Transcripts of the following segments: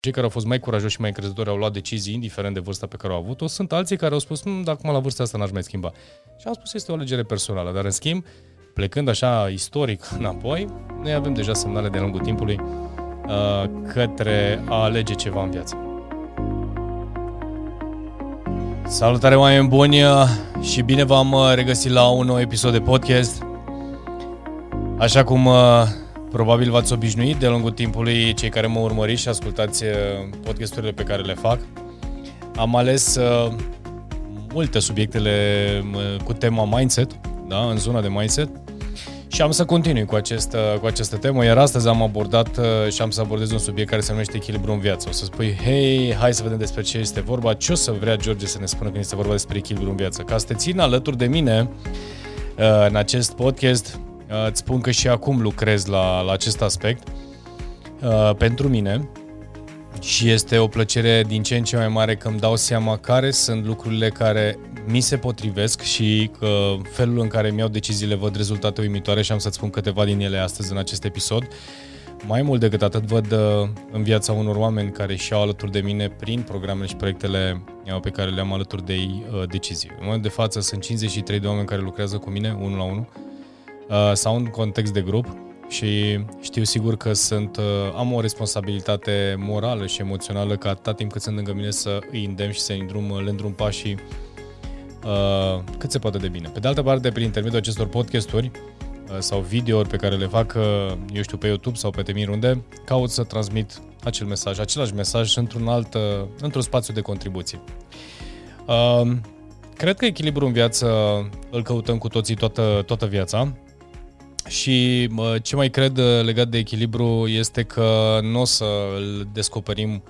cei care au fost mai curajoși și mai încrezători au luat decizii, indiferent de vârsta pe care au avut-o, sunt alții care au spus, nu, dacă acum la vârsta asta n-aș mai schimba. Și am spus, este o alegere personală, dar în schimb, plecând așa istoric înapoi, noi avem deja semnale de lungul timpului uh, către a alege ceva în viață. Salutare oameni buni uh, și bine v-am uh, regăsit la un nou episod de podcast. Așa cum uh, Probabil v-ați obișnuit de lungul timpului cei care mă urmăriți și ascultați uh, podcasturile pe care le fac. Am ales uh, multe subiectele uh, cu tema mindset, da, în zona de mindset. Și am să continui cu, acest, cu această temă, iar astăzi am abordat și am să abordez un subiect care se numește echilibru în viață. O să spui, hei, hai să vedem despre ce este vorba, ce o să vrea George să ne spună când este vorba despre echilibru în viață. Ca să te țin alături de mine în acest podcast, Uh, îți spun că și acum lucrez la, la acest aspect uh, pentru mine și este o plăcere din ce în ce mai mare că îmi dau seama care sunt lucrurile care mi se potrivesc și că felul în care mi-au deciziile văd rezultate uimitoare și am să-ți spun câteva din ele astăzi în acest episod. Mai mult decât atât văd uh, în viața unor oameni care și-au alături de mine prin programele și proiectele pe care le am alături de ei decizii. În momentul de față sunt 53 de oameni care lucrează cu mine, unul la unul, uh, sau în context de grup și știu sigur că sunt, uh, am o responsabilitate morală și emoțională ca atâta timp cât sunt lângă mine să îi îndemn și să îi îndrum, le îndrum pașii uh, cât se poate de bine. Pe de altă parte, prin intermediul acestor podcasturi uh, sau videouri pe care le fac, uh, eu știu, pe YouTube sau pe Temir unde, caut să transmit acel mesaj, același mesaj într-un alt, uh, într-un spațiu de contribuție. Uh, cred că echilibrul în viață îl căutăm cu toții toată, toată viața și ce mai cred uh, legat de echilibru este că nu o să îl descoperim,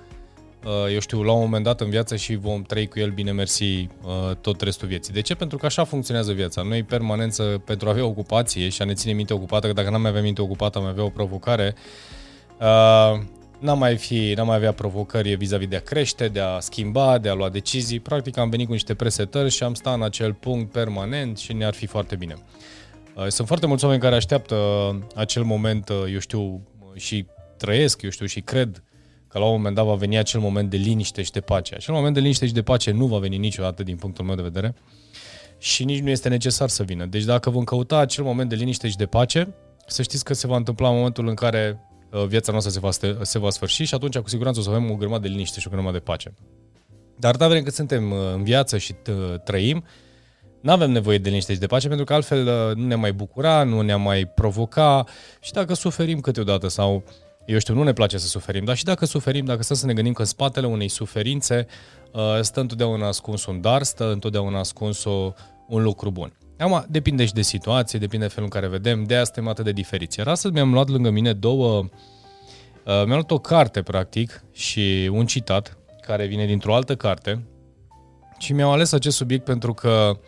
uh, eu știu, la un moment dat în viață și vom trăi cu el bine mersi uh, tot restul vieții. De ce? Pentru că așa funcționează viața. Noi permanență pentru a avea ocupație și a ne ține minte ocupată, că dacă n-am mai avea minte ocupată, am avea o provocare, n-am mai, fi, n-am mai avea provocări vis-a-vis de a crește, de a schimba, de a lua decizii. Practic am venit cu niște presetări și am stat în acel punct permanent și ne-ar fi foarte bine. Uh, sunt foarte mulți oameni care așteaptă acel moment, uh, eu știu, și trăiesc, eu știu, și cred că la un moment dat va veni acel moment de liniște și de pace. Acel moment de liniște și de pace nu va veni niciodată din punctul meu de vedere și nici nu este necesar să vină. Deci dacă vom căuta acel moment de liniște și de pace, să știți că se va întâmpla în momentul în care uh, viața noastră se va, se va sfârși și atunci cu siguranță o să avem o grămadă de liniște și o grămadă de pace. Dar da vrem că suntem în viață și trăim, nu avem nevoie de liniște și de pace, pentru că altfel uh, nu ne mai bucura, nu ne mai provoca și dacă suferim câteodată sau, eu știu, nu ne place să suferim, dar și dacă suferim, dacă stăm să ne gândim că în spatele unei suferințe uh, stă întotdeauna ascuns un dar, stă întotdeauna ascuns o, un lucru bun. Acum, depinde și de situație, depinde de felul în care vedem, de asta suntem atât de diferiți. Iar astăzi mi-am luat lângă mine două, uh, mi-am luat o carte, practic, și un citat, care vine dintr-o altă carte, și mi-am ales acest subiect pentru că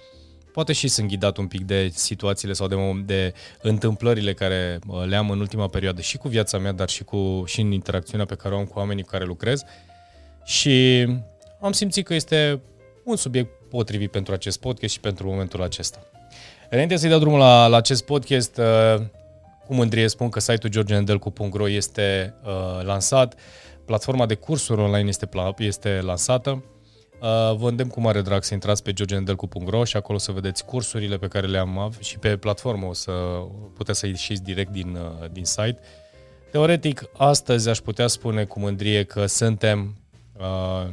Poate și sunt ghidat un pic de situațiile sau de, de întâmplările care le am în ultima perioadă și cu viața mea, dar și, cu, și în interacțiunea pe care o am cu oamenii cu care lucrez. Și am simțit că este un subiect potrivit pentru acest podcast și pentru momentul acesta. Înainte să-i dau drumul la, la acest podcast, uh, cu mândrie spun că site-ul georgenedelcu.ro este uh, lansat, platforma de cursuri online este, este lansată, Uh, vă îndemn cu mare drag să intrați pe georgenedelcu.ro și acolo să vedeți cursurile pe care le-am și pe platformă o să puteți să ieșiți direct din, uh, din site. Teoretic, astăzi aș putea spune cu mândrie că suntem uh,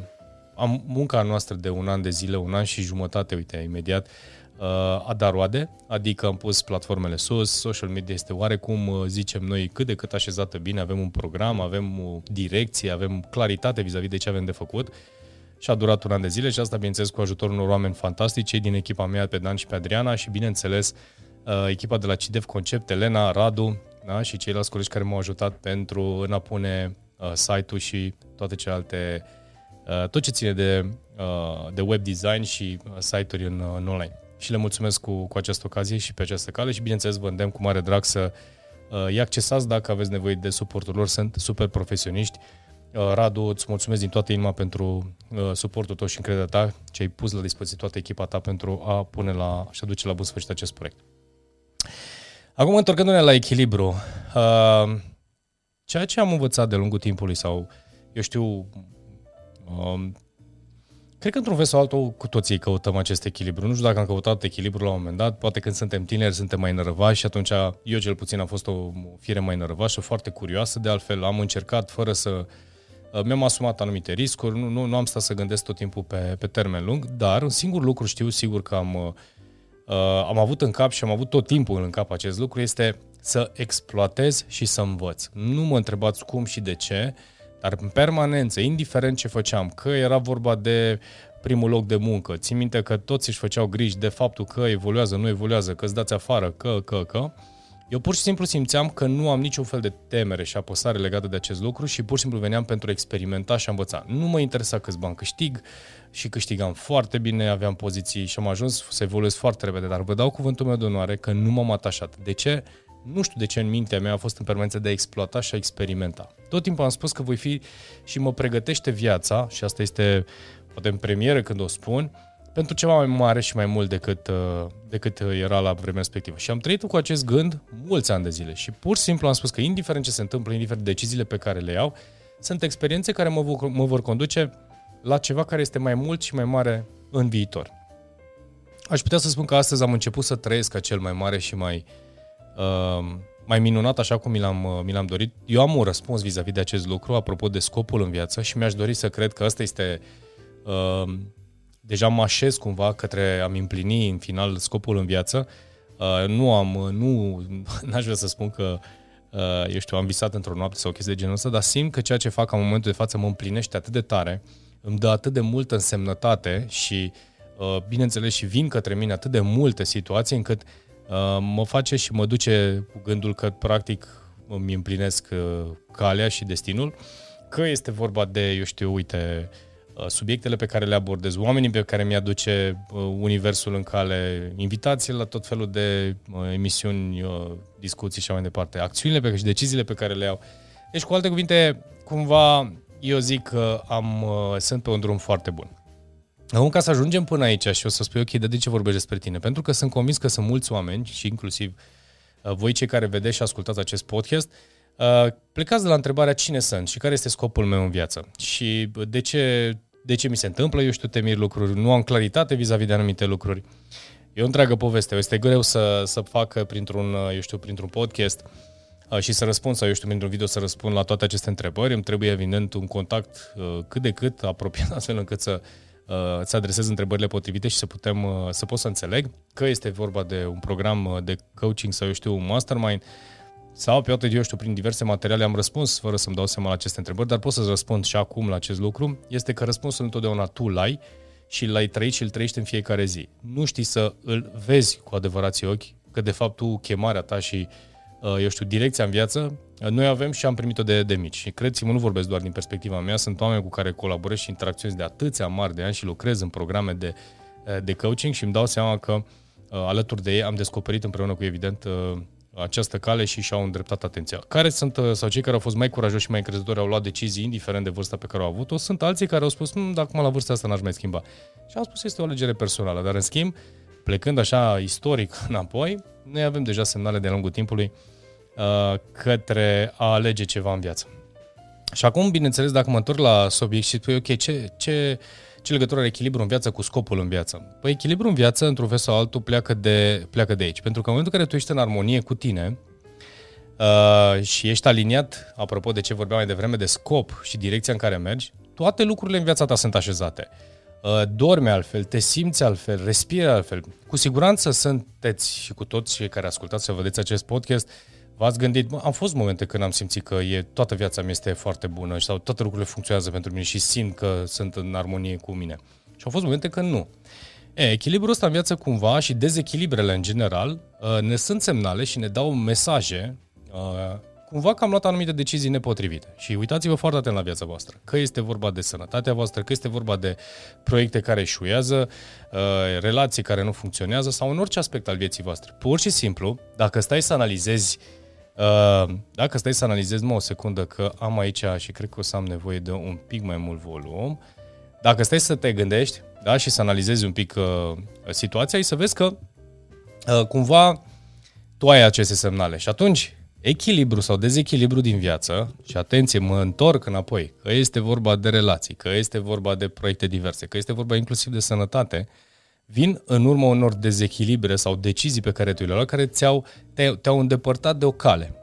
am munca noastră de un an de zile, un an și jumătate, uite, imediat, uh, a dat roade, adică am pus platformele sus, social media este oarecum, uh, zicem noi, cât de cât așezată bine, avem un program, avem o direcție, avem claritate vis-a-vis de ce avem de făcut și a durat un an de zile și asta, bineînțeles, cu ajutorul unor oameni fantastici, cei din echipa mea, pe Dan și pe Adriana și, bineînțeles, uh, echipa de la CIDEF Concept, Elena, Radu da? și ceilalți colegi care m-au ajutat pentru în a pune uh, site-ul și toate celelalte, uh, tot ce ține de, uh, de web design și uh, site-uri în, uh, în online. Și le mulțumesc cu, cu această ocazie și pe această cale și, bineînțeles, vă îndemn cu mare drag să uh, îi accesați dacă aveți nevoie de suportul lor, sunt super profesioniști Uh, Radu, îți mulțumesc din toată inima pentru uh, suportul tău și încrederea ta ce ai pus la dispoziție toată echipa ta pentru a pune la și a duce la bun sfârșit acest proiect. Acum, întorcându-ne la echilibru, uh, ceea ce am învățat de lungul timpului sau eu știu, um, Cred că într-un fel sau altul cu toții căutăm acest echilibru. Nu știu dacă am căutat echilibru la un moment dat, poate când suntem tineri suntem mai nărăvași și atunci eu cel puțin am fost o fire mai nărăvașă, foarte curioasă, de altfel am încercat fără să... Uh, mi-am asumat anumite riscuri, nu, nu, nu am stat să gândesc tot timpul pe, pe termen lung, dar un singur lucru știu sigur că am, uh, uh, am avut în cap și am avut tot timpul în cap acest lucru, este să exploatez și să învăț. Nu mă întrebați cum și de ce, uh, dar în permanență, indiferent ce făceam, că era vorba de primul loc de muncă, țin minte că toți își făceau griji de faptul că evoluează, nu evoluează, că îți dați afară, că, că, că, eu pur și simplu simțeam că nu am niciun fel de temere și apăsare legată de acest lucru și pur și simplu veneam pentru a experimenta și a învăța. Nu mă interesa câți bani câștig și câștigam foarte bine, aveam poziții și am ajuns să evoluez foarte repede, dar vă dau cuvântul meu de onoare că nu m-am atașat. De ce? nu știu de ce în mintea mea a fost în permanență de a explota și a experimenta. Tot timpul am spus că voi fi și mă pregătește viața, și asta este poate în premieră când o spun, pentru ceva mai mare și mai mult decât, uh, decât era la vremea respectivă. Și am trăit cu acest gând mulți ani de zile și pur și simplu am spus că indiferent ce se întâmplă, indiferent deciziile pe care le iau, sunt experiențe care mă vor, mă vor conduce la ceva care este mai mult și mai mare în viitor. Aș putea să spun că astăzi am început să trăiesc acel mai mare și mai uh, Ehm, mai minunat așa cum mi l-am, uh, mi l-am dorit. Eu am un răspuns vis-a-vis de acest lucru, apropo de scopul în viață și mi-aș dori să cred că ăsta este... Uh, deja mă așez cumva către a-mi împlini în final scopul în viață. Uh, nu am, nu, n-aș vrea să spun că uh, eu știu, am visat într-o noapte sau o chestie de genul ăsta, dar simt că ceea ce fac în momentul de față mă împlinește atât de tare, îmi dă atât de multă însemnătate și, uh, bineînțeles, și vin către mine atât de multe situații încât uh, Uh, mă face și mă duce cu gândul că practic îmi împlinesc uh, calea și destinul, că este vorba de, eu știu, uite, uh, subiectele pe care le abordez, oamenii pe care mi-aduce universul în cale, invitații la tot felul de emisiuni, discuții și așa mai departe, acțiunile pe care și deciziile pe care le iau. Deci, cu alte cuvinte, cumva, eu zic că am, sunt pe un drum foarte bun. Acum, ca să ajungem până aici și o să spui, ok, de ce vorbești despre tine? Pentru că sunt convins că sunt mulți oameni și inclusiv uh, voi cei care vedeți și ascultați acest podcast, uh, plecați de la întrebarea cine sunt și care este scopul meu în viață și de ce, de ce mi se întâmplă, eu știu, temir lucruri, nu am claritate vis-a-vis de anumite lucruri. E o întreagă poveste, este greu să, să fac printr-un, uh, eu știu, printr-un podcast și să răspund sau, eu știu, printr-un video să răspund la toate aceste întrebări. Îmi trebuie, evident, un contact cât de cât apropiat, astfel încât să uh, să adresez întrebările potrivite și să putem uh, să pot să înțeleg că este vorba de un program uh, de coaching sau eu știu un mastermind sau pe eu știu, prin diverse materiale am răspuns fără să-mi dau seama la aceste întrebări, dar pot să răspund și acum la acest lucru, este că răspunsul întotdeauna tu l-ai și l-ai trăit și îl trăiești în fiecare zi. Nu știi să îl vezi cu adevărații ochi, că de fapt tu chemarea ta și uh, Uh, eu știu, direcția în viață, uh, noi avem și am primit-o de, de mici. Și credeți-mă, nu vorbesc doar din perspectiva mea, sunt oameni cu care colaborez și interacționez de atâția mari de ani și lucrez în programe de, uh, de coaching și îmi dau seama că alături de ei am descoperit împreună cu, evident, această cale și și-au îndreptat atenția. Care sunt, sau cei care au fost mai curajoși și mai încrezători, au luat decizii indiferent de vârsta pe care au avut-o, sunt alții care au spus, hm, dacă acum la vârsta asta n-aș mai schimba. Și au spus, este o alegere personală, dar în schimb, plecând așa istoric înapoi, noi avem deja semnale de lungul timpului uh, către a alege ceva în viață. Și acum, bineînțeles, dacă mă întorc la subiect și spui, ok, ce, ce, ce legătură are echilibru în viață cu scopul în viață? Păi echilibru în viață, într-un fel sau altul, pleacă de, pleacă de aici. Pentru că în momentul în care tu ești în armonie cu tine uh, și ești aliniat, apropo de ce vorbeam mai devreme, de scop și direcția în care mergi, toate lucrurile în viața ta sunt așezate. Uh, dormi altfel, te simți altfel, respiri altfel. Cu siguranță sunteți și cu toți cei care ascultați să vedeți acest podcast, v-ați gândit, am fost momente când am simțit că e, toată viața mea este foarte bună sau toate lucrurile funcționează pentru mine și simt că sunt în armonie cu mine. Și au fost momente când nu. E, echilibrul ăsta în viață cumva și dezechilibrele în general uh, ne sunt semnale și ne dau mesaje uh, cumva că am luat anumite decizii nepotrivite. Și uitați-vă foarte atent la viața voastră. Că este vorba de sănătatea voastră, că este vorba de proiecte care eșuează, uh, relații care nu funcționează sau în orice aspect al vieții voastre. Pur și simplu, dacă stai să analizezi uh, dacă stai să analizezi, mă, o secundă, că am aici și cred că o să am nevoie de un pic mai mult volum. Dacă stai să te gândești da, și să analizezi un pic uh, situația, și să vezi că uh, cumva tu ai aceste semnale. Și atunci, echilibru sau dezechilibru din viață, și atenție, mă întorc înapoi, că este vorba de relații, că este vorba de proiecte diverse, că este vorba inclusiv de sănătate, vin în urma unor dezechilibre sau decizii pe care tu le-ai luat, care ți-au, te-au, te-au îndepărtat de o cale,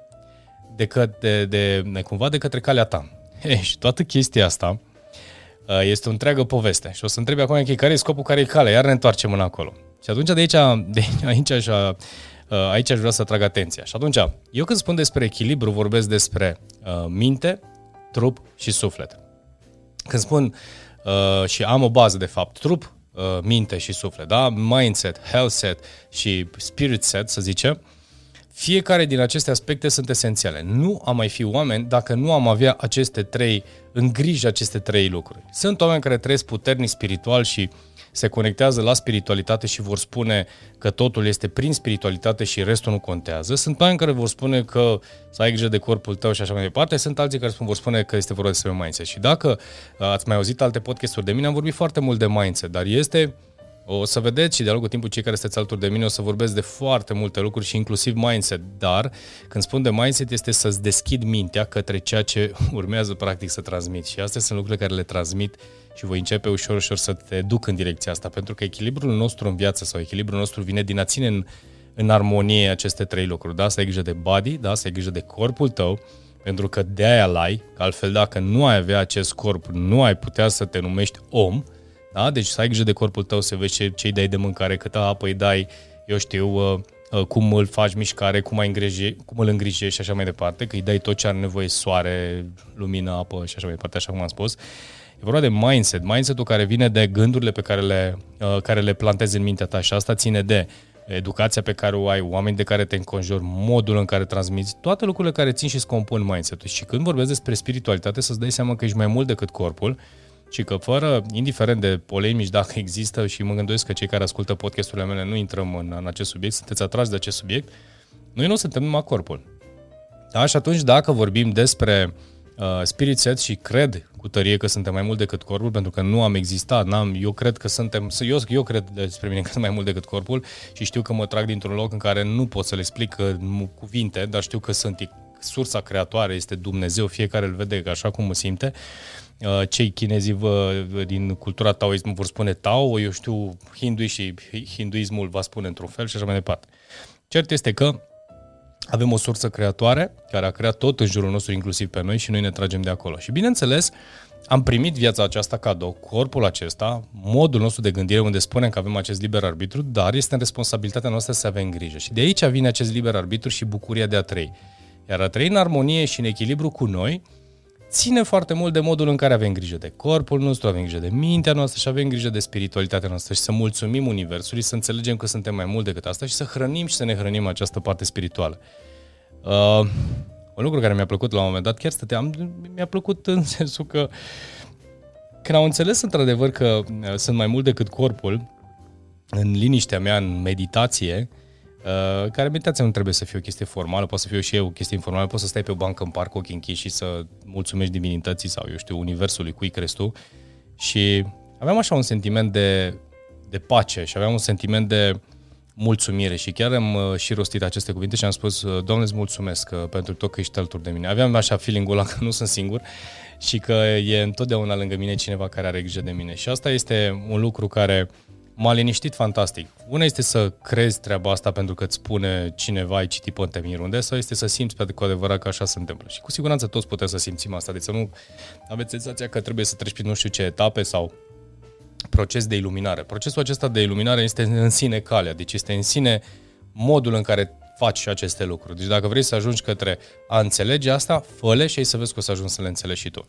de, că, de, de, de, cumva de către calea ta. Hey, și toată chestia asta uh, este o întreagă poveste. Și o să întrebi acum, okay, care e scopul, care e calea? Iar ne întoarcem în acolo. Și atunci de aici, de aici așa, uh, aici aș vrea să atrag atenția. Și atunci, eu când spun despre echilibru, vorbesc despre uh, minte, trup și suflet. Când spun uh, și am o bază de fapt, trup, uh, minte și suflet, da? Mindset, health set și spirit set, să zicem, fiecare din aceste aspecte sunt esențiale. Nu am mai fi oameni dacă nu am avea aceste trei, în grijă aceste trei lucruri. Sunt oameni care trăiesc puternic spiritual și se conectează la spiritualitate și vor spune că totul este prin spiritualitate și restul nu contează. Sunt oameni care vor spune că să ai grijă de corpul tău și așa mai departe. Sunt alții care vor spune că este vorba despre mindset. Și dacă uh, ați mai auzit alte podcasturi de mine, am vorbit foarte mult de mindset, dar este o să vedeți și de-a lungul timpului cei care sunteți alături de mine o să vorbesc de foarte multe lucruri și inclusiv mindset, dar când spun de mindset este să-ți deschid mintea către ceea ce urmează practic să transmit și astea sunt lucrurile care le transmit și voi începe ușor, ușor să te duc în direcția asta, pentru că echilibrul nostru în viață sau echilibrul nostru vine din a ține în, în armonie aceste trei lucruri, da? Să ai grijă de body, da? Să ai grijă de corpul tău, pentru că de aia l-ai, că altfel dacă nu ai avea acest corp, nu ai putea să te numești om, da? Deci să ai grijă de corpul tău, să vezi ce, ce îi dai de mâncare, câtă apă îi dai, eu știu, uh, uh, cum îl faci mișcare, cum, ai îngriji, cum îl îngrijești și așa mai departe, că îi dai tot ce are nevoie, soare, lumină, apă și așa mai departe, așa cum am spus. E vorba de mindset, mindset-ul care vine de gândurile pe care le, uh, care le plantezi în mintea ta și asta ține de educația pe care o ai, oameni de care te înconjori, modul în care transmiți, toate lucrurile care țin și îți compun mindset-ul. Și când vorbesc despre spiritualitate, să-ți dai seama că ești mai mult decât corpul, și că fără, indiferent de polemici dacă există și mă gândesc că cei care ascultă podcasturile mele nu intrăm în, în acest subiect, sunteți atrași de acest subiect, noi nu suntem numai corpul. Da? Și atunci dacă vorbim despre uh, spirit set și cred cu tărie că suntem mai mult decât corpul, pentru că nu am existat, n-am, eu cred că suntem, eu, eu cred despre mine că sunt mai mult decât corpul și știu că mă trag dintr-un loc în care nu pot să le explic cu cuvinte, dar știu că sunt sursa creatoare, este Dumnezeu, fiecare îl vede așa cum mă simte. Uh, cei chinezi vă, din cultura taoism vor spune Tao, eu știu, hindui și hinduismul va spune într-un fel și așa mai departe. Cert este că avem o sursă creatoare care a creat tot în jurul nostru, inclusiv pe noi, și noi ne tragem de acolo. Și bineînțeles, am primit viața aceasta cadou, corpul acesta, modul nostru de gândire unde spunem că avem acest liber arbitru, dar este în responsabilitatea noastră să avem grijă. Și de aici vine acest liber arbitru și bucuria de a trăi. Iar a trăi în armonie și în echilibru cu noi ține foarte mult de modul în care avem grijă de corpul nostru, avem grijă de mintea noastră și avem grijă de spiritualitatea noastră și să mulțumim Universului, să înțelegem că suntem mai mult decât asta și să hrănim și să ne hrănim această parte spirituală. Uh, un lucru care mi-a plăcut la un moment dat, chiar stăteam, mi-a plăcut în sensul că când am înțeles într-adevăr că uh, sunt mai mult decât corpul, în liniștea mea, în meditație, uh, Uh, care meditația nu trebuie să fie o chestie formală, poate să fie și eu o chestie informală, poți să stai pe o bancă în parc cu ochii închiși și să mulțumești divinității sau, eu știu, universului, cui crezi tu. Și aveam așa un sentiment de, de pace și aveam un sentiment de mulțumire și chiar am uh, și rostit aceste cuvinte și am spus, uh, Doamne, îți mulțumesc uh, pentru tot că ești alături de mine. Aveam așa feeling-ul ăla că nu sunt singur și că e întotdeauna lângă mine cineva care are grijă de mine. Și asta este un lucru care uh, m-a liniștit fantastic. Una este să crezi treaba asta pentru că îți spune cineva, ai citit pe unde, sau este să simți pe cu adevărat că așa se întâmplă. Și cu siguranță toți putem să simțim asta, deci să nu aveți senzația că trebuie să treci prin nu știu ce etape sau proces de iluminare. Procesul acesta de iluminare este în sine calea, deci este în sine modul în care faci aceste lucruri. Deci dacă vrei să ajungi către a înțelege asta, fă și ai să vezi că o să ajungi să le înțelegi și tu.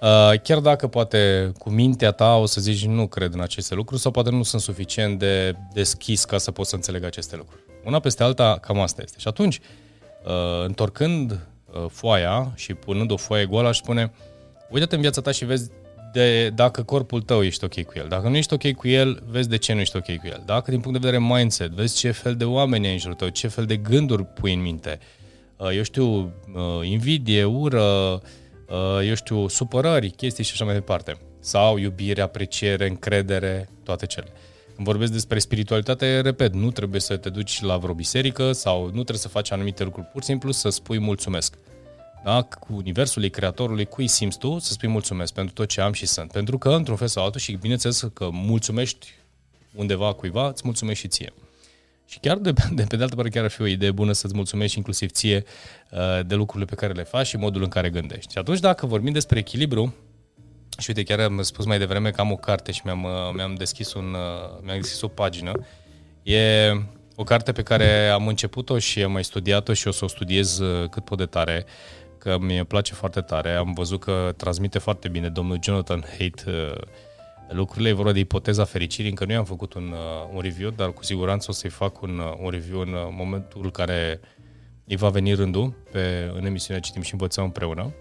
Uh, chiar dacă poate cu mintea ta o să zici nu cred în aceste lucruri sau poate nu sunt suficient de deschis ca să poți să înțeleg aceste lucruri. Una peste alta, cam asta este. Și atunci, uh, întorcând uh, foaia și punând o foaie goală, aș spune, uite-te în viața ta și vezi de dacă corpul tău ești ok cu el. Dacă nu ești ok cu el, vezi de ce nu ești ok cu el. Dacă din punct de vedere mindset, vezi ce fel de oameni ai în jurul tău, ce fel de gânduri pui în minte. Eu știu, invidie, ură, Uh, eu știu, supărări, chestii și așa mai departe. Sau iubire, apreciere, încredere, toate cele. Când vorbesc despre spiritualitate, repet, nu trebuie să te duci la vreo biserică sau nu trebuie să faci anumite lucruri, pur și simplu să spui mulțumesc. Da? Cu universului, creatorului, cui simți tu, să spui mulțumesc pentru tot ce am și sunt. Pentru că, într-un fel sau altul, și bineînțeles că mulțumești undeva cuiva, îți mulțumești și ție. Și chiar de, de pe de altă parte chiar ar fi o idee bună să-ți mulțumești inclusiv ție uh, de lucrurile pe care le faci și modul în care gândești. Și atunci dacă vorbim despre echilibru, și uite, chiar am spus mai devreme că am o carte și mi-am, uh, mi-am, deschis, un, uh, mi-am deschis o pagină. E o carte pe care am început-o și am mai studiat-o și o să o studiez cât pot de tare, că mi-e place foarte tare. Am văzut că transmite foarte bine domnul Jonathan Haidt lucrurile. E vorba de ipoteza fericirii. Încă nu i-am făcut un, uh, un review, dar cu siguranță o să-i fac un, uh, un review în uh, momentul care îi va veni rândul pe, în emisiunea Citim și Învățăm împreună.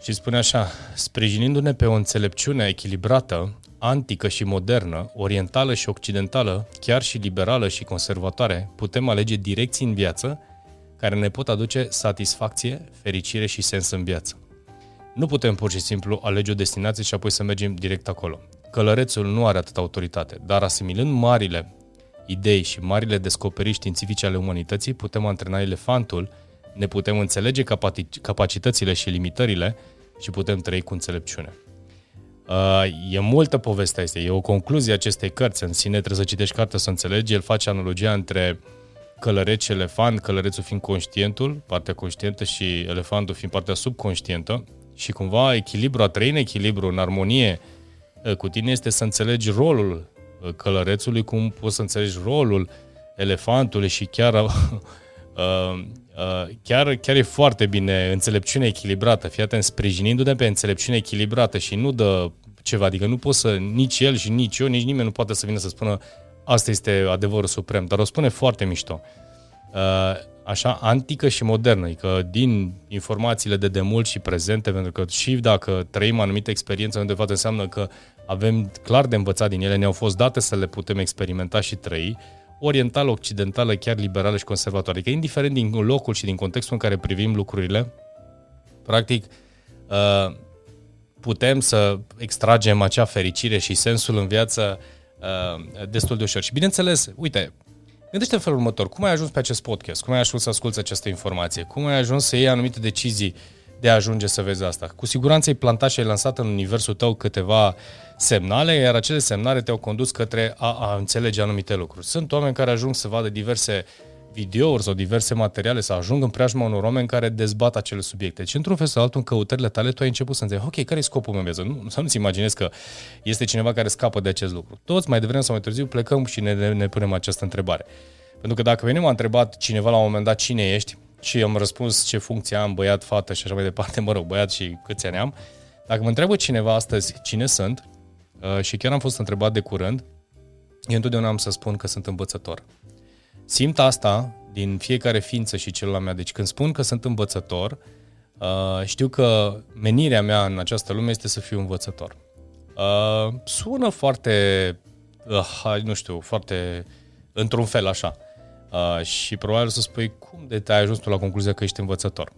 Și spune așa, sprijinindu-ne pe o înțelepciune echilibrată, antică și modernă, orientală și occidentală, chiar și liberală și conservatoare, putem alege direcții în viață care ne pot aduce satisfacție, fericire și sens în viață. Nu putem pur și simplu alege o destinație și apoi să mergem direct acolo. Călărețul nu are atâta autoritate, dar asimilând marile idei și marile descoperiri științifice ale umanității, putem antrena elefantul, ne putem înțelege capacitățile și limitările și putem trăi cu înțelepciune. Uh, e multă poveste asta, e o concluzie acestei cărți. În sine trebuie să citești cartea să înțelegi. El face analogia între călăreț și elefant, călărețul fiind conștientul, partea conștientă și elefantul fiind partea subconștientă și cumva echilibru, a trăi în echilibru, în armonie uh, cu tine este să înțelegi rolul uh, călărețului, cum poți să înțelegi rolul elefantului și chiar, uh, uh, chiar, chiar e foarte bine înțelepciune echilibrată, fii atent, sprijinindu-te pe înțelepciune echilibrată și nu dă ceva, adică nu poți să, nici el și nici eu, nici nimeni nu poate să vină să spună asta este adevărul suprem, dar o spune foarte mișto. Uh, așa antică și modernă, adică din informațiile de demult și prezente, pentru că și dacă trăim anumite experiențe, de fapt înseamnă că avem clar de învățat din ele, ne-au fost date să le putem experimenta și trăi, orientală, occidentală, chiar liberală și conservatoare. Adică indiferent din locul și din contextul în care privim lucrurile, practic uh, putem să extragem acea fericire și sensul în viață uh, destul de ușor. Și bineînțeles, uite, Gândește în felul următor, cum ai ajuns pe acest podcast? Cum ai ajuns să asculți această informație? Cum ai ajuns să iei anumite decizii de a ajunge să vezi asta? Cu siguranță ai plantat și ai lansat în universul tău câteva semnale, iar acele semnale te-au condus către a, a înțelege anumite lucruri. Sunt oameni care ajung să vadă diverse videouri sau diverse materiale, să ajung în preajma unor oameni care dezbat acele subiecte. Deci, într-un fel sau altul, în căutările tale, tu ai început să înțelegi, ok, care e scopul meu viață? Nu, să nu-ți imaginezi că este cineva care scapă de acest lucru. Toți, mai devreme sau mai târziu, plecăm și ne, ne, ne punem această întrebare. Pentru că dacă pe m-a întrebat cineva la un moment dat cine ești și eu am răspuns ce funcție am, băiat, fată și așa mai departe, mă rog, băiat și câți ani am, dacă mă întreabă cineva astăzi cine sunt, uh, și chiar am fost întrebat de curând, eu întotdeauna am să spun că sunt învățător. Simt asta din fiecare ființă și celula mea. Deci când spun că sunt învățător, uh, știu că menirea mea în această lume este să fiu învățător. Uh, sună foarte, nu știu, foarte într-un fel așa. Uh, și probabil să spui cum de te-ai ajuns tu la concluzia că ești învățător.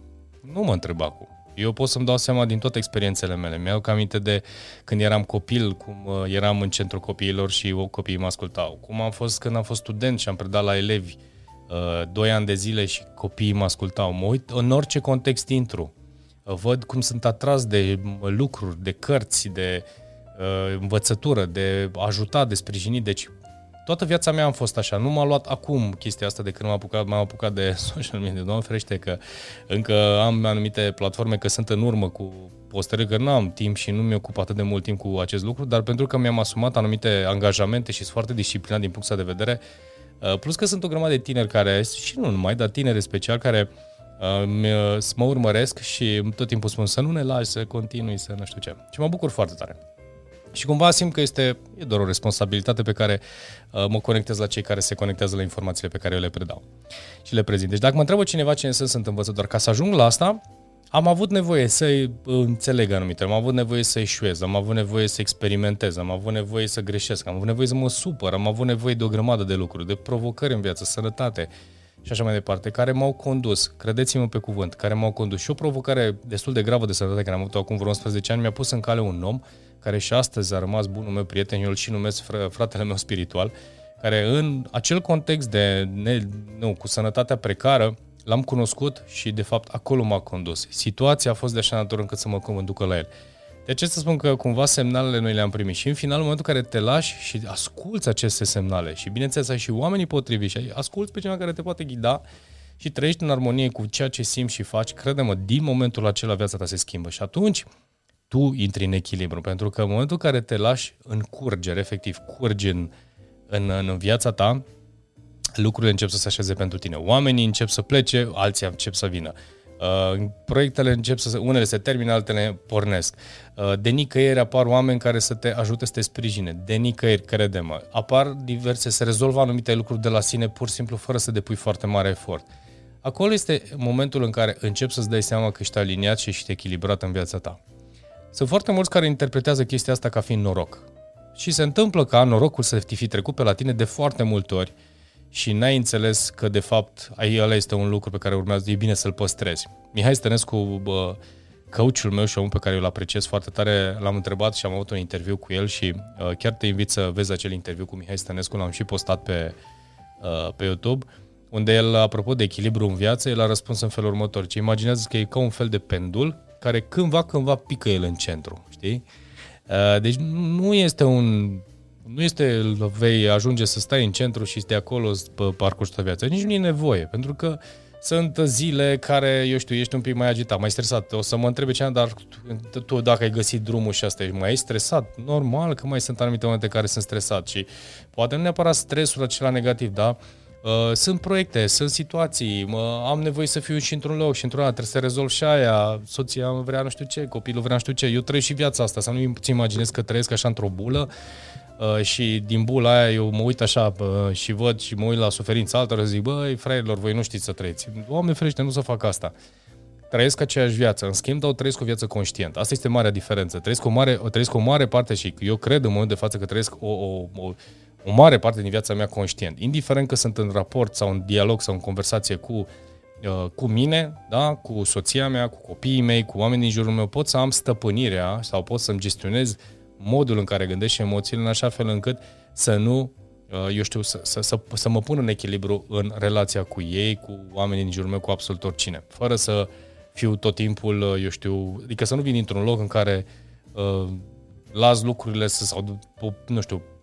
Nu mă întreb acum. Eu pot să-mi dau seama din toate experiențele mele. Mi-au aminte de când eram copil, cum uh, eram în centrul copiilor și copiii mă ascultau. Cum am fost când am fost student și am predat la elevi uh, doi ani de zile și copiii mă ascultau. Mă uit în orice context intru. Uh, văd cum sunt atras de lucruri, de cărți, de uh, învățătură, de ajutat, de sprijinit. Deci toată viața mea am fost așa. Nu m-a luat acum chestia asta de când m-am apucat, m-am apucat de social media. Doamne ferește că încă am anumite platforme că sunt în urmă cu postări, că nu am timp și nu mi ocup atât de mult timp cu acest lucru, dar pentru că mi-am asumat anumite angajamente și sunt foarte disciplinat din punctul de vedere, uh, plus că sunt o grămadă de tineri care, și nu numai, dar tineri special, care uh, mă urmăresc și tot timpul spun să nu ne lași, să continui, să nu știu ce. Și mă bucur foarte tare. Și cumva simt că este e doar o responsabilitate pe care uh, mă conectez la cei care se conectează la informațiile pe care eu le predau și le prezint. Deci dacă mă întreabă cineva cine sunt, sunt învățător. Ca să ajung la asta, am avut nevoie să înțeleg anumite, am avut nevoie să eșuez, am avut nevoie să experimentez, am avut nevoie să greșesc, am avut nevoie să mă supăr, am avut nevoie de o grămadă de lucruri, de provocări în viață, sănătate și așa mai departe, care m-au condus, credeți-mă pe cuvânt, care m-au condus și o provocare destul de gravă de sănătate care am avut acum vreo 11 ani mi-a pus în cale un om care și astăzi a rămas bunul meu prieten, eu îl și numesc fratele meu spiritual, care în acel context de ne, nu, cu sănătatea precară, l-am cunoscut și de fapt acolo m-a condus. Situația a fost de așa natură încât să mă conducă la el. De ce să spun că cumva semnalele noi le-am primit și în final, în momentul în care te lași și asculți aceste semnale și bineînțeles ai și oamenii potriviți și asculți pe cineva care te poate ghida și trăiești în armonie cu ceea ce simți și faci, crede-mă, din momentul acela viața ta se schimbă și atunci tu intri în echilibru, pentru că în momentul în care te lași în curgere, efectiv curgi în, în, în viața ta, lucrurile încep să se așeze pentru tine. Oamenii încep să plece, alții încep să vină. Uh, proiectele încep să, unele se termină, altele pornesc. Uh, de nicăieri apar oameni care să te ajute să te sprijine. De nicăieri, crede-mă. Apar diverse, se rezolvă anumite lucruri de la sine pur și simplu fără să depui foarte mare efort. Acolo este momentul în care începi să-ți dai seama că ești aliniat și ești echilibrat în viața ta. Sunt foarte mulți care interpretează chestia asta ca fiind noroc. Și se întâmplă ca norocul să fi trecut pe la tine de foarte multe ori și n-ai înțeles că de fapt aici ăla este un lucru pe care urmează, e bine să-l păstrezi. Mihai Stănescu, bă, coachul meu și omul pe care îl apreciez foarte tare, l-am întrebat și am avut un interviu cu el și uh, chiar te invit să vezi acel interviu cu Mihai Stănescu, l-am și postat pe, uh, pe YouTube, unde el, apropo de echilibru în viață, el a răspuns în felul următor. Ce imaginează că e ca un fel de pendul care cândva, cândva pică el în centru, știi? Uh, deci nu este un nu este vei ajunge să stai în centru și stai acolo pe parcursul ta viața. Nici nu e nevoie, pentru că sunt zile care, eu știu, ești un pic mai agitat, mai stresat. O să mă întrebe ce dar tu dacă ai găsit drumul și asta, ești mai stresat? Normal că mai sunt anumite momente care sunt stresat și poate nu neapărat stresul acela negativ, da? Uh, sunt proiecte, sunt situații, mă, am nevoie să fiu și într-un loc și într-un alt, trebuie să rezolv și aia, soția vrea nu știu ce, copilul vrea nu știu ce, eu trăiesc și viața asta, să nu-mi imaginez că trăiesc așa într-o bulă Uh, și din bula aia eu mă uit așa uh, și văd și mă uit la suferința altora și zic, băi, fraierilor, voi nu știți să trăiți. Oameni ferește, nu să fac asta. Trăiesc aceeași viață, în schimb, dar o trăiesc o viață conștientă. Asta este marea diferență. Trăiesc o mare, o trăiesc o mare parte și eu cred în momentul de față că trăiesc o, o, o, o mare parte din viața mea conștient. Indiferent că sunt în raport sau în dialog sau în conversație cu uh, cu mine, da, cu soția mea, cu copiii mei, cu oamenii din jurul meu, pot să am stăpânirea sau pot să-mi gestionez modul în care gândesc și emoțiile în așa fel încât să nu, uh, eu știu, să, să, să, să mă pun în echilibru în relația cu ei, cu oamenii din jurul meu, cu absolut oricine. Fără să fiu tot timpul, uh, eu știu, adică să nu vin într-un loc în care uh, las lucrurile să, sau, nu știu, uh,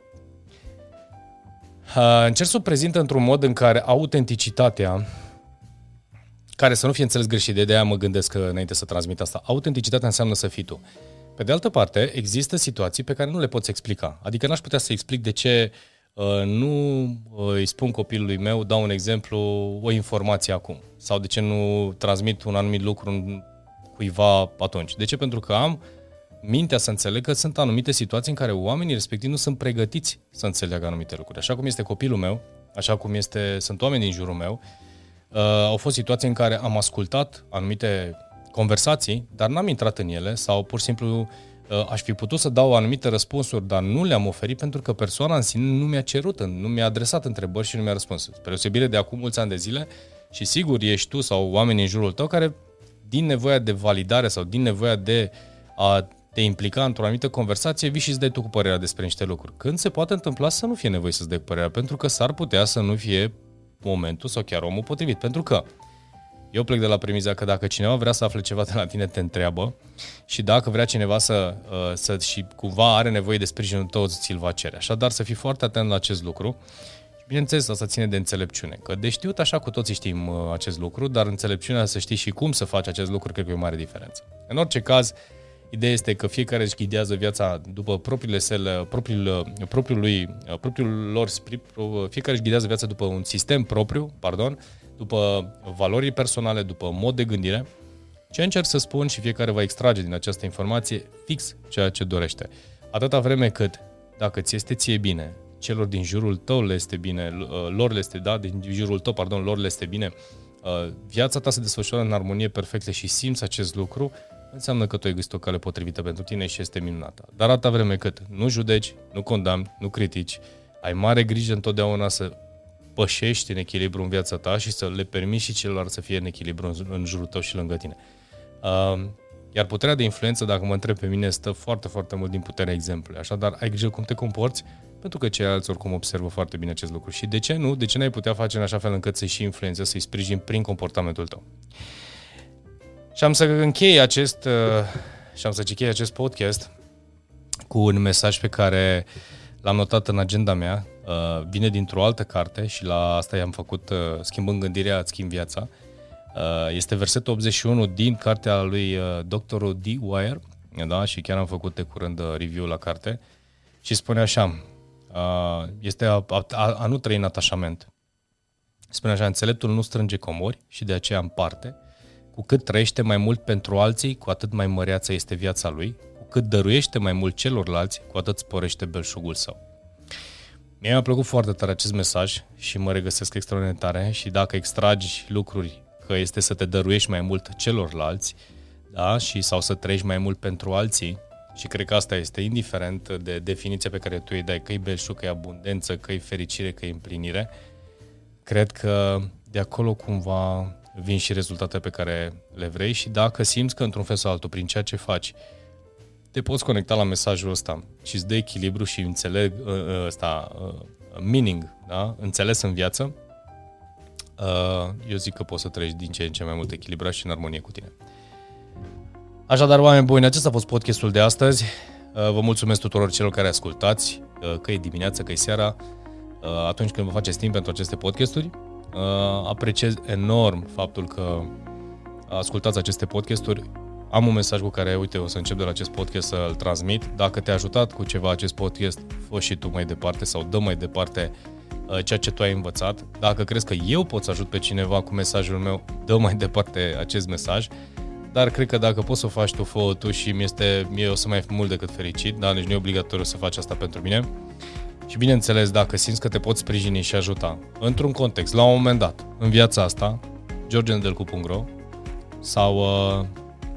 încerc să o prezint într-un mod în care autenticitatea care să nu fie înțeles greșit, de aia mă gândesc că înainte să transmit asta. Autenticitatea înseamnă să fii tu. Pe de altă parte, există situații pe care nu le poți explica. Adică n-aș putea să explic de ce uh, nu uh, îi spun copilului meu, dau un exemplu, o informație acum. Sau de ce nu transmit un anumit lucru cuiva atunci. De ce? Pentru că am mintea să înțeleg că sunt anumite situații în care oamenii respectiv nu sunt pregătiți să înțeleagă anumite lucruri. Așa cum este copilul meu, așa cum este, sunt oameni din jurul meu, uh, au fost situații în care am ascultat anumite conversații, dar n-am intrat în ele sau pur și simplu uh, aș fi putut să dau anumite răspunsuri, dar nu le-am oferit pentru că persoana în sine nu mi-a cerut, nu mi-a adresat întrebări și nu mi-a răspuns. Spre deosebire de acum mulți ani de zile și sigur ești tu sau oamenii în jurul tău care din nevoia de validare sau din nevoia de a te implica într-o anumită conversație, vii și îți dai tu cu părerea despre niște lucruri. Când se poate întâmpla să nu fie nevoie să-ți dai părerea, pentru că s-ar putea să nu fie momentul sau chiar omul potrivit. Pentru că eu plec de la premiza că dacă cineva vrea să afle ceva de la tine, te întreabă și dacă vrea cineva să, uh, să și cumva are nevoie de sprijinul tău, ți-l va cere. Așadar, să fii foarte atent la acest lucru. Și bineînțeles, asta ține de înțelepciune. Că de știut așa cu toții știm uh, acest lucru, dar înțelepciunea să știi și cum să faci acest lucru, cred că e o mare diferență. În orice caz, Ideea este că fiecare își ghidează viața după propriile sale, propriul, propriul, lui, propriul lor, fiecare își ghidează viața după un sistem propriu, pardon, după valori personale, după mod de gândire. Ce încerc să spun și fiecare va extrage din această informație fix ceea ce dorește. Atâta vreme cât, dacă ți este ție bine, celor din jurul tău le este bine, lor le este, da, din jurul tău, pardon, lor le este bine, viața ta se desfășoară în armonie perfectă și simți acest lucru, înseamnă că tu ai găsit o cale potrivită pentru tine și este minunată. Dar atâta vreme cât nu judeci, nu condamni, nu critici, ai mare grijă întotdeauna să pășești în echilibru în viața ta și să le permiți și celor să fie în echilibru în, în jurul tău și lângă tine. Uh, Iar puterea de influență, dacă mă întreb pe mine, stă foarte, foarte mult din puterea exemplului. Așadar, ai grijă cum te comporți, pentru că ceilalți oricum observă foarte bine acest lucru. Și de ce nu? De ce n-ai putea face în așa fel încât să-i și influențezi, să-i sprijin prin comportamentul tău? Și am să închei acest, uh, și am să închei acest podcast cu un mesaj pe care l-am notat în agenda mea. Uh, vine dintr-o altă carte și la asta i-am făcut uh, Schimbând gândirea, îți schimb viața. Este versetul 81 din cartea lui doctorul D. Wire, da? și chiar am făcut de curând review la carte și spune așa, este a, a, a nu trăi în atașament. Spune așa, înțeleptul nu strânge comori și de aceea împarte, cu cât trăiește mai mult pentru alții, cu atât mai măreață este viața lui, cu cât dăruiește mai mult celorlalți, cu atât sporește belșugul său. Mie mi-a plăcut foarte tare acest mesaj și mă regăsesc extraordinar tare și dacă extragi lucruri că este să te dăruiești mai mult celorlalți, da, și sau să trăiești mai mult pentru alții, și cred că asta este, indiferent de definiția pe care tu îi dai, că e belșug, că e abundență, că e fericire, că e împlinire, cred că de acolo cumva vin și rezultate pe care le vrei și dacă simți că într-un fel sau altul, prin ceea ce faci, te poți conecta la mesajul ăsta și îți dă echilibru și înțeleg uh, uh, ăsta, uh, meaning, da? înțeles în viață, eu zic că poți să trăiești din ce în ce mai mult echilibrat și în armonie cu tine. Așadar, oameni buni, acesta a fost podcastul de astăzi. Vă mulțumesc tuturor celor care ascultați, că e dimineața, că e seara, atunci când vă faceți timp pentru aceste podcasturi. Uh, apreciez enorm faptul că ascultați aceste podcasturi. Am un mesaj cu care, uite, o să încep de la acest podcast să-l transmit. Dacă te-a ajutat cu ceva acest podcast, fă și tu mai departe sau dă mai departe uh, ceea ce tu ai învățat. Dacă crezi că eu pot să ajut pe cineva cu mesajul meu, dă mai departe acest mesaj. Dar cred că dacă poți să o faci tu, fă tu și mi este, mie o să mai fi mult decât fericit, dar nici nu e obligatoriu să faci asta pentru mine. Și bineînțeles, dacă simți că te poți sprijini și ajuta într-un context, la un moment dat, în viața asta, georgenedelcu.ro sau uh,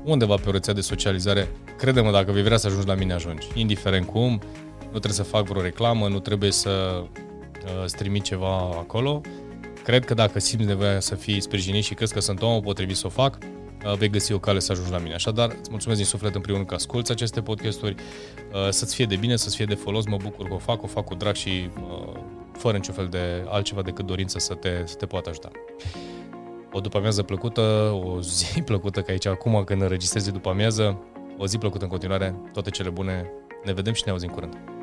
undeva pe o rețea de socializare, crede-mă, dacă vei vrea să ajungi la mine, ajungi. Indiferent cum, nu trebuie să fac vreo reclamă, nu trebuie să uh, strimi ceva acolo. Cred că dacă simți nevoia să fii sprijinit și crezi că sunt omul potrivit să o fac, Uh, vei găsi o cale să ajungi la mine. Așadar, îți mulțumesc din suflet în primul rând că asculți aceste podcasturi, uh, să-ți fie de bine, să-ți fie de folos, mă bucur că o fac, o fac cu drag și uh, fără niciun fel de altceva decât dorință să te, să te poată ajuta. O după amiază plăcută, o zi plăcută, că aici acum când înregistrezi după amiază, o zi plăcută în continuare, toate cele bune, ne vedem și ne auzim curând.